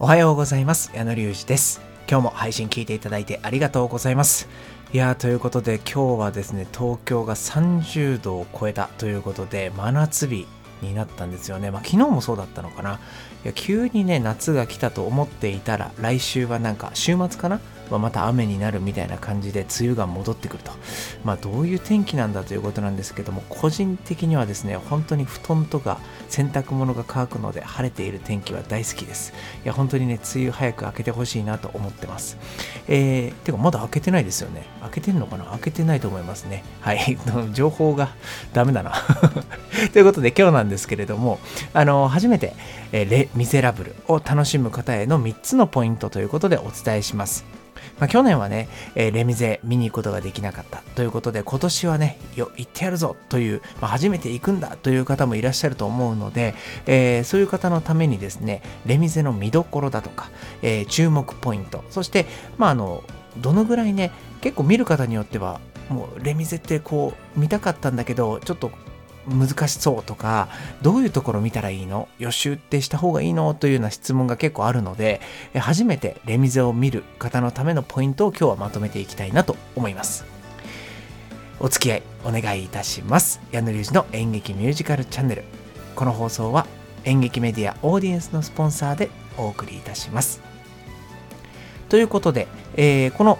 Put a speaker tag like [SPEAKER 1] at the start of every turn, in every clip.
[SPEAKER 1] おはようございます。矢野隆二です。今日も配信聞いていただいてありがとうございます。いやーということで今日はですね東京が30度を超えたということで真夏日になったんですよね。まあ昨日もそうだったのかな。いや急にね夏が来たと思っていたら来週はなんか週末かな？はまた雨になるみたいな感じで梅雨が戻ってくると。まあどういう天気なんだということなんですけども個人的にはですね本当に布団とか洗濯物が乾くので晴れている天気は大好きです。いや本当にね梅雨早く明けてほしいなと思ってます。えー、てかまだ開けてないですよね。開けてんのかな？開けてないと思いますね。はい。情報がダメだな。ということで今日なんですけれどもあの初めて、え、レ・ミゼラブルを楽しむ方への3つのポイントということでお伝えします。まあ、去年はね、え、レミゼ見に行くことができなかった。ということで、今年はね、よ、行ってやるぞ。という、まあ、初めて行くんだ。という方もいらっしゃると思うので、えー、そういう方のためにですね、レミゼの見どころだとか、えー、注目ポイント、そして、まあ、あの、どのぐらいね、結構見る方によっては、もうレミゼってこう見たかったんだけど、ちょっと難しそうとか、どういうところ見たらいいの？予習ってした方がいいの？というような質問が結構あるので、初めてレミゼを見る方のためのポイントを今日はまとめていきたいなと思います。お付き合いお願いいたします。矢野隆二の演劇ミュージカルチャンネル。この放送は演劇メディアオーディエンスのスポンサーでお送りいたします。ということで、えー、この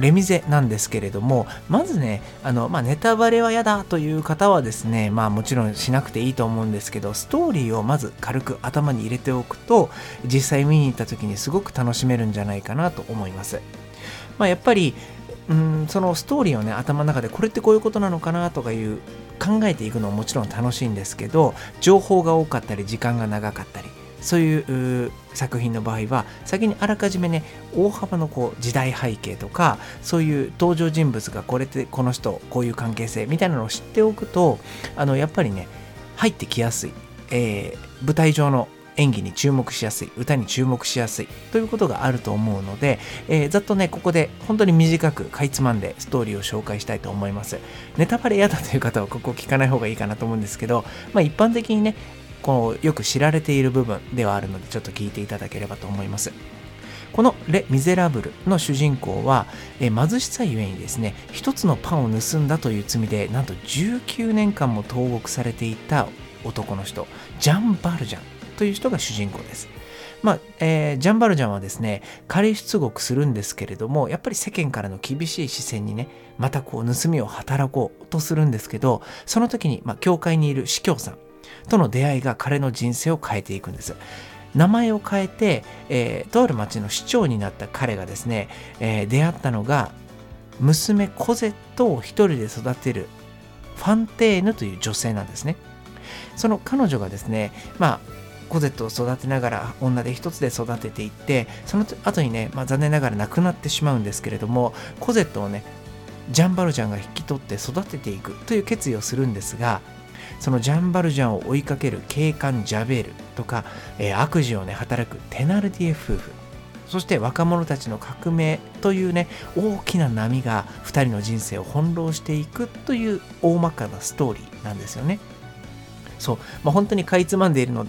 [SPEAKER 1] レミゼなんですけれども、まずね、あの、まあ、ネタバレは嫌だという方はですね、まあもちろんしなくていいと思うんですけど、ストーリーをまず軽く頭に入れておくと、実際見に行った時にすごく楽しめるんじゃないかなと思います。まあ、やっぱり、うん、そのストーリーをね、頭の中でこれってこういうことなのかなとかいう考えていくのももちろん楽しいんですけど、情報が多かったり、時間が長かったり、そういう作品の場合は先にあらかじめね大幅のこう時代背景とかそういう登場人物がこれってこの人こういう関係性みたいなのを知っておくとあのやっぱりね入ってきやすい、えー、舞台上の演技に注目しやすい。歌に注目しやすい。ということがあると思うので、えー、ざっとねここで本当に短くかいつまんでストーリーを紹介したいと思います。ネタバレ嫌だという方はここ聞かない方がいいかなと思うんですけど、まあ、一般的にねこうよく知られている部分ではあるのでちょっと聞いていただければと思います。このレ・ミゼラブルの主人公は、え貧しさゆえにですね、一つのパンを盗んだという罪で、なんと19年間も投獄されていた男の人、ジャン・バルジャンという人が主人公です。まあえー、ジャンバルジャンはですね、仮出国するんですけれども、やっぱり世間からの厳しい視線にね、またこう盗みを働こうとするんですけど、その時に、まあ、教会にいる司教さん、との出会いが彼の人生を変えていくんです。名前を変えて、えー、とある町の市長になった彼がですね、えー、出会ったのが娘コゼットを一人で育てるファンテーヌという女性なんですね。その彼女がですね、まあ、コゼットを育てながら女で一つで育てていってその後にね、まあ、残念ながら亡くなってしまうんですけれどもコゼットをねジャンバルジャンが引き取って育てていくという決意をするんですがそのジャンバルジャンを追いかける警官ジャベールとか、えー、悪事をね働くテナルディエ夫婦そして若者たちの革命というね大きな波が2人の人生を翻弄していくという大まかなストーリーなんですよね。そう、まあ、本当にかいつまんでいるの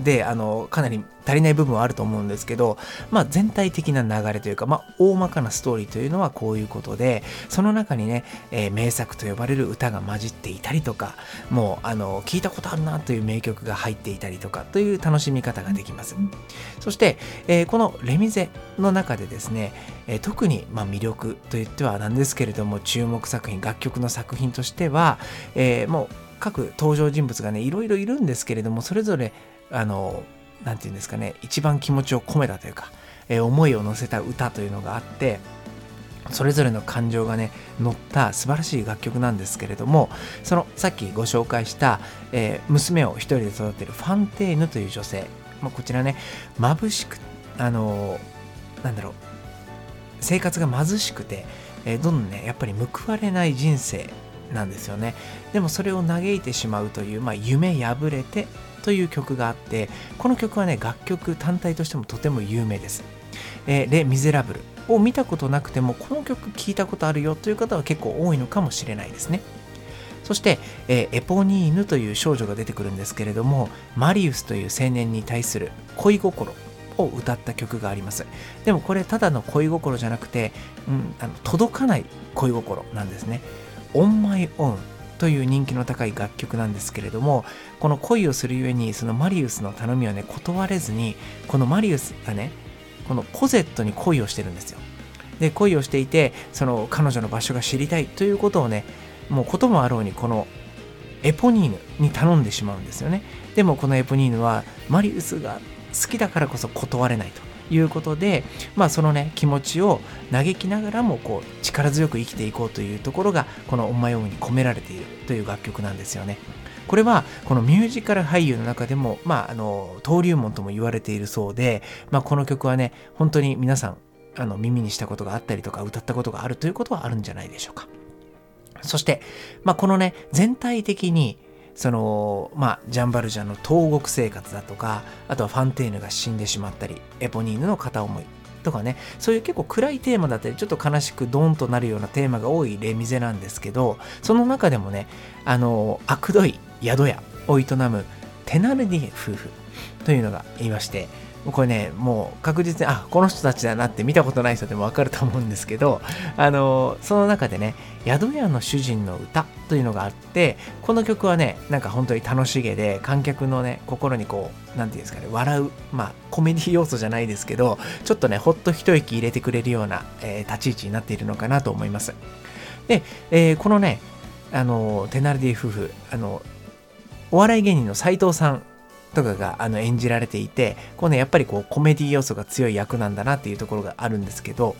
[SPEAKER 1] であのかなり足りない部分はあると思うんですけど、まあ、全体的な流れというか、まあ、大まかなストーリーというのはこういうことでその中にね、えー、名作と呼ばれる歌が混じっていたりとかもうあの聞いたことあるなという名曲が入っていたりとかという楽しみ方ができます、そして、えー、この「レミゼ」の中でですね、えー、特に、ま、魅力といってはなんですけれども注目作品楽曲の作品としては、えもう各登場人物がねいろいろいるんですけれどもそれぞれあの何て言うんですかね一番気持ちを込めたというか、えー、思いを乗せた歌というのがあってそれぞれの感情がね乗った素晴らしい楽曲なんですけれどもそのさっきご紹介した、えー、娘を一人で育てるファンテーヌという女性、まあ、こちらね眩しくあのー、なんだろう生活が貧しくて、えー、どんどんねやっぱり報われない人生なんですよね。でもそれを嘆いてしまうという、まあ、夢破れてという曲があってこの曲はね楽曲単体としてもとても有名です、えー、レ・ミゼラブルを見たことなくてもこの曲聴いたことあるよという方は結構多いのかもしれないですね。そして、えー、エポニーヌという少女が出てくるんですけれどもマリウスという青年に対する恋心を歌った曲があります。でもこれただの恋心じゃなくて、うん、あの届かない恋心なんですね。On My Own という人気の高い楽曲なんですけれどもこの恋をするゆえにそのマリウスの頼みをね断れずにこのマリウスがねこのコゼットに恋をしてるんですよ。で恋をしていてその彼女の場所が知りたいということをねもうこともあろうにこのエポニーヌに頼んでしまうんですよね。でもこのエポニーヌはマリウスが好きだからこそ断れないと。いうことで、まあ、そのね気持ちを嘆きながらもこう力強く生きていこうというところがこの「オンマイオン」に込められているという楽曲なんですよね。これはこのミュージカル俳優の中でも、まあ、あの登竜門とも言われているそうで、まあ、この曲はね本当に皆さんあの耳にしたことがあったりとか歌ったことがあるということはあるんじゃないでしょうか。そして、まあ、このね全体的にそのまあジャンバルジャンの投獄生活だとかあとはファンテーヌが死んでしまったりエポニーヌの片思いとかね。そういう結構暗いテーマだったりちょっと悲しくドンとなるようなテーマが多いレミゼなんですけどその中でもねあの悪どい宿屋を営むテナルディ夫婦というのがいましてこれね、もう確実に、あ、この人たちだなって見たことない人でもわかると思うんですけど、あの、その中でね、宿屋の主人の歌というのがあって、この曲はね、なんか本当に楽しげで、観客のね、心にこう、なんていうんですかね、笑う、まあ、コメディ要素じゃないですけど、ちょっとね、ほっと一息入れてくれるような、えー、立ち位置になっているのかなと思います。で、えー、このね、あの、テナルディ夫婦、あの、お笑い芸人の斎藤さんとかがあの演じられていて、こうね、やっぱりこうコメディ要素が強い役なんだなっていうところがあるんですけど、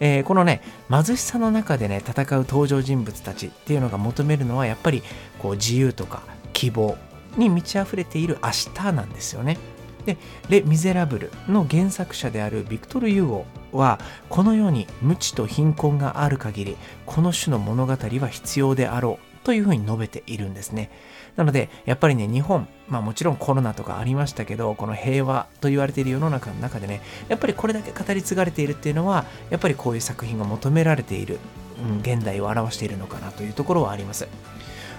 [SPEAKER 1] えー、このね、貧しさの中でね、戦う登場人物たちっていうのが求めるのは、やっぱりこう自由とか希望に満ち溢れている明日なんですよね。で、レ・ミゼラブルの原作者であるビクトル・ユーゴは、このように無知と貧困がある限り、この種の物語は必要であろうというふうに述べているんですね。なので、やっぱりね、日本、まあもちろんコロナとかありましたけど、この平和と言われている世の中の中でね、やっぱりこれだけ語り継がれているっていうのは、やっぱりこういう作品が求められている、うん、現代を表しているのかなというところはあります。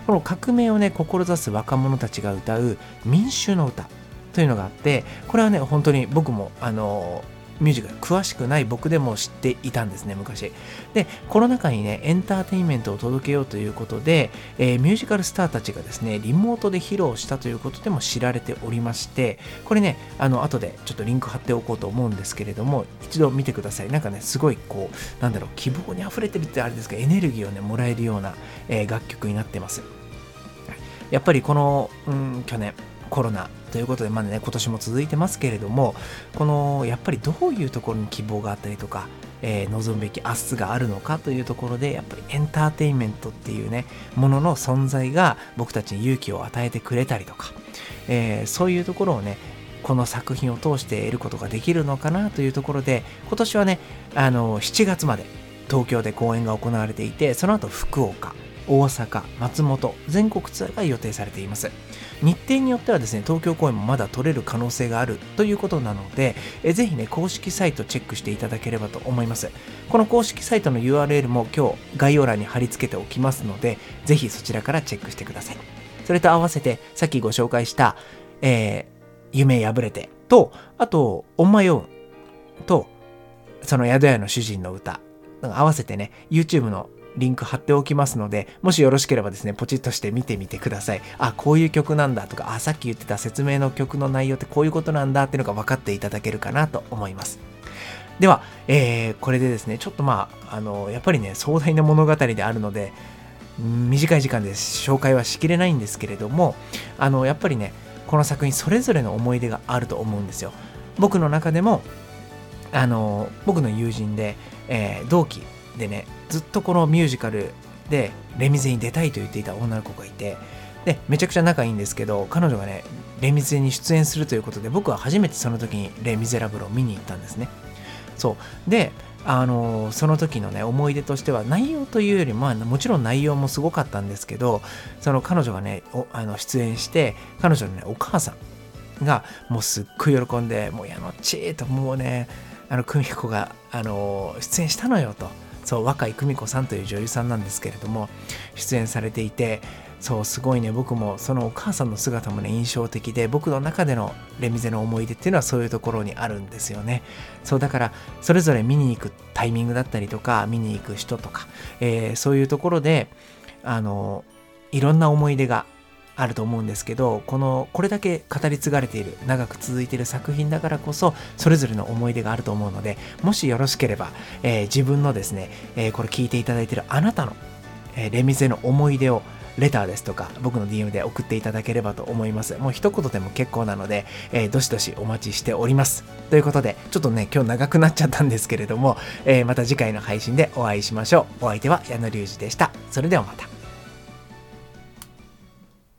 [SPEAKER 1] この革命をね、志す若者たちが歌う民衆の歌というのがあって、これはね、本当に僕も、あのミュージカル詳しくない僕でも知っていたんですね、昔。で、コロナ禍にね、エンターテインメントを届けようということで、えー、ミュージカルスターたちがですね、リモートで披露したということでも知られておりまして、これね、あの、後でちょっとリンク貼っておこうと思うんですけれども、一度見てください。なんかね、すごいこう、なんだろう、希望に溢れてるってあれですか、エネルギーをね、もらえるような、えー、楽曲になってます。やっぱりこの、うん、去年、コロナということで、まだね、今年も続いてますけれども、この、やっぱりどういうところに希望があったりとか、えー、望むべき明日があるのかというところで、やっぱりエンターテインメントっていうね、ものの存在が僕たちに勇気を与えてくれたりとか、えー、そういうところをね、この作品を通して得ることができるのかなというところで、今年はね、あの、7月まで東京で公演が行われていて、その後福岡、大阪、松本、全国ツアーが予定されています。日程によってはですね、東京公演もまだ取れる可能性があるということなので、えぜひね、公式サイトチェックしていただければと思います。この公式サイトの URL も今日概要欄に貼り付けておきますので、ぜひそちらからチェックしてください。それと合わせて、さっきご紹介した、えー、夢破れてと、あと、オンマヨンと、その宿屋の主人の歌、合わせてね、YouTube のリンク貼っておきますので、もしよろしければですね、ポチッとして見てみてください。あ、こういう曲なんだとか、あ、さっき言ってた説明の曲の内容ってこういうことなんだっていうのが分かっていただけるかなと思います。では、えー、これでですね、ちょっとまあ、あの、やっぱりね、壮大な物語であるので、短い時間で紹介はしきれないんですけれども、あの、やっぱりね、この作品それぞれの思い出があると思うんですよ。僕の中でも、あの、僕の友人で、えー、同期でねずっとこのミュージカルでレミゼに出たいと言っていた女の子がいてでめちゃくちゃ仲いいんですけど彼女がねレミゼに出演するということで僕は初めてその時にレ・ミゼラブルを見に行ったんですね。そう。であのその時のね思い出としては内容というよりまあもちろん内容もすごかったんですけどその彼女がねあの出演して彼女のねお母さんがもうすっごい喜んでもうやのっちーともうねあの久美子があの出演したのよと。そう若井久美子さんという女優さんなんですけれども出演されていてそうすごいね。僕もそのお母さんの姿もね印象的で僕の中でのレミゼの思い出っていうのはそういうところにあるんですよね。そうだからそれぞれ見に行くタイミングだったりとか見に行く人とか、えー、そういうところであのいろんな思い出があると思うんですけどこのこれだけ語り継がれている長く続いている作品だからこそそれぞれの思い出があると思うのでもしよろしければ、えー、自分のですね、えー、これ聞いていただいているあなたの、えー、レミゼの思い出をレターですとか僕の DM で送っていただければと思います。もう一言でも結構なので、えー、どしどしお待ちしております。ということで、ちょっとね、今日長くなっちゃったんですけれども、えー、また次回の配信でお会いしましょう。お相手は矢野隆二でした。それではまた。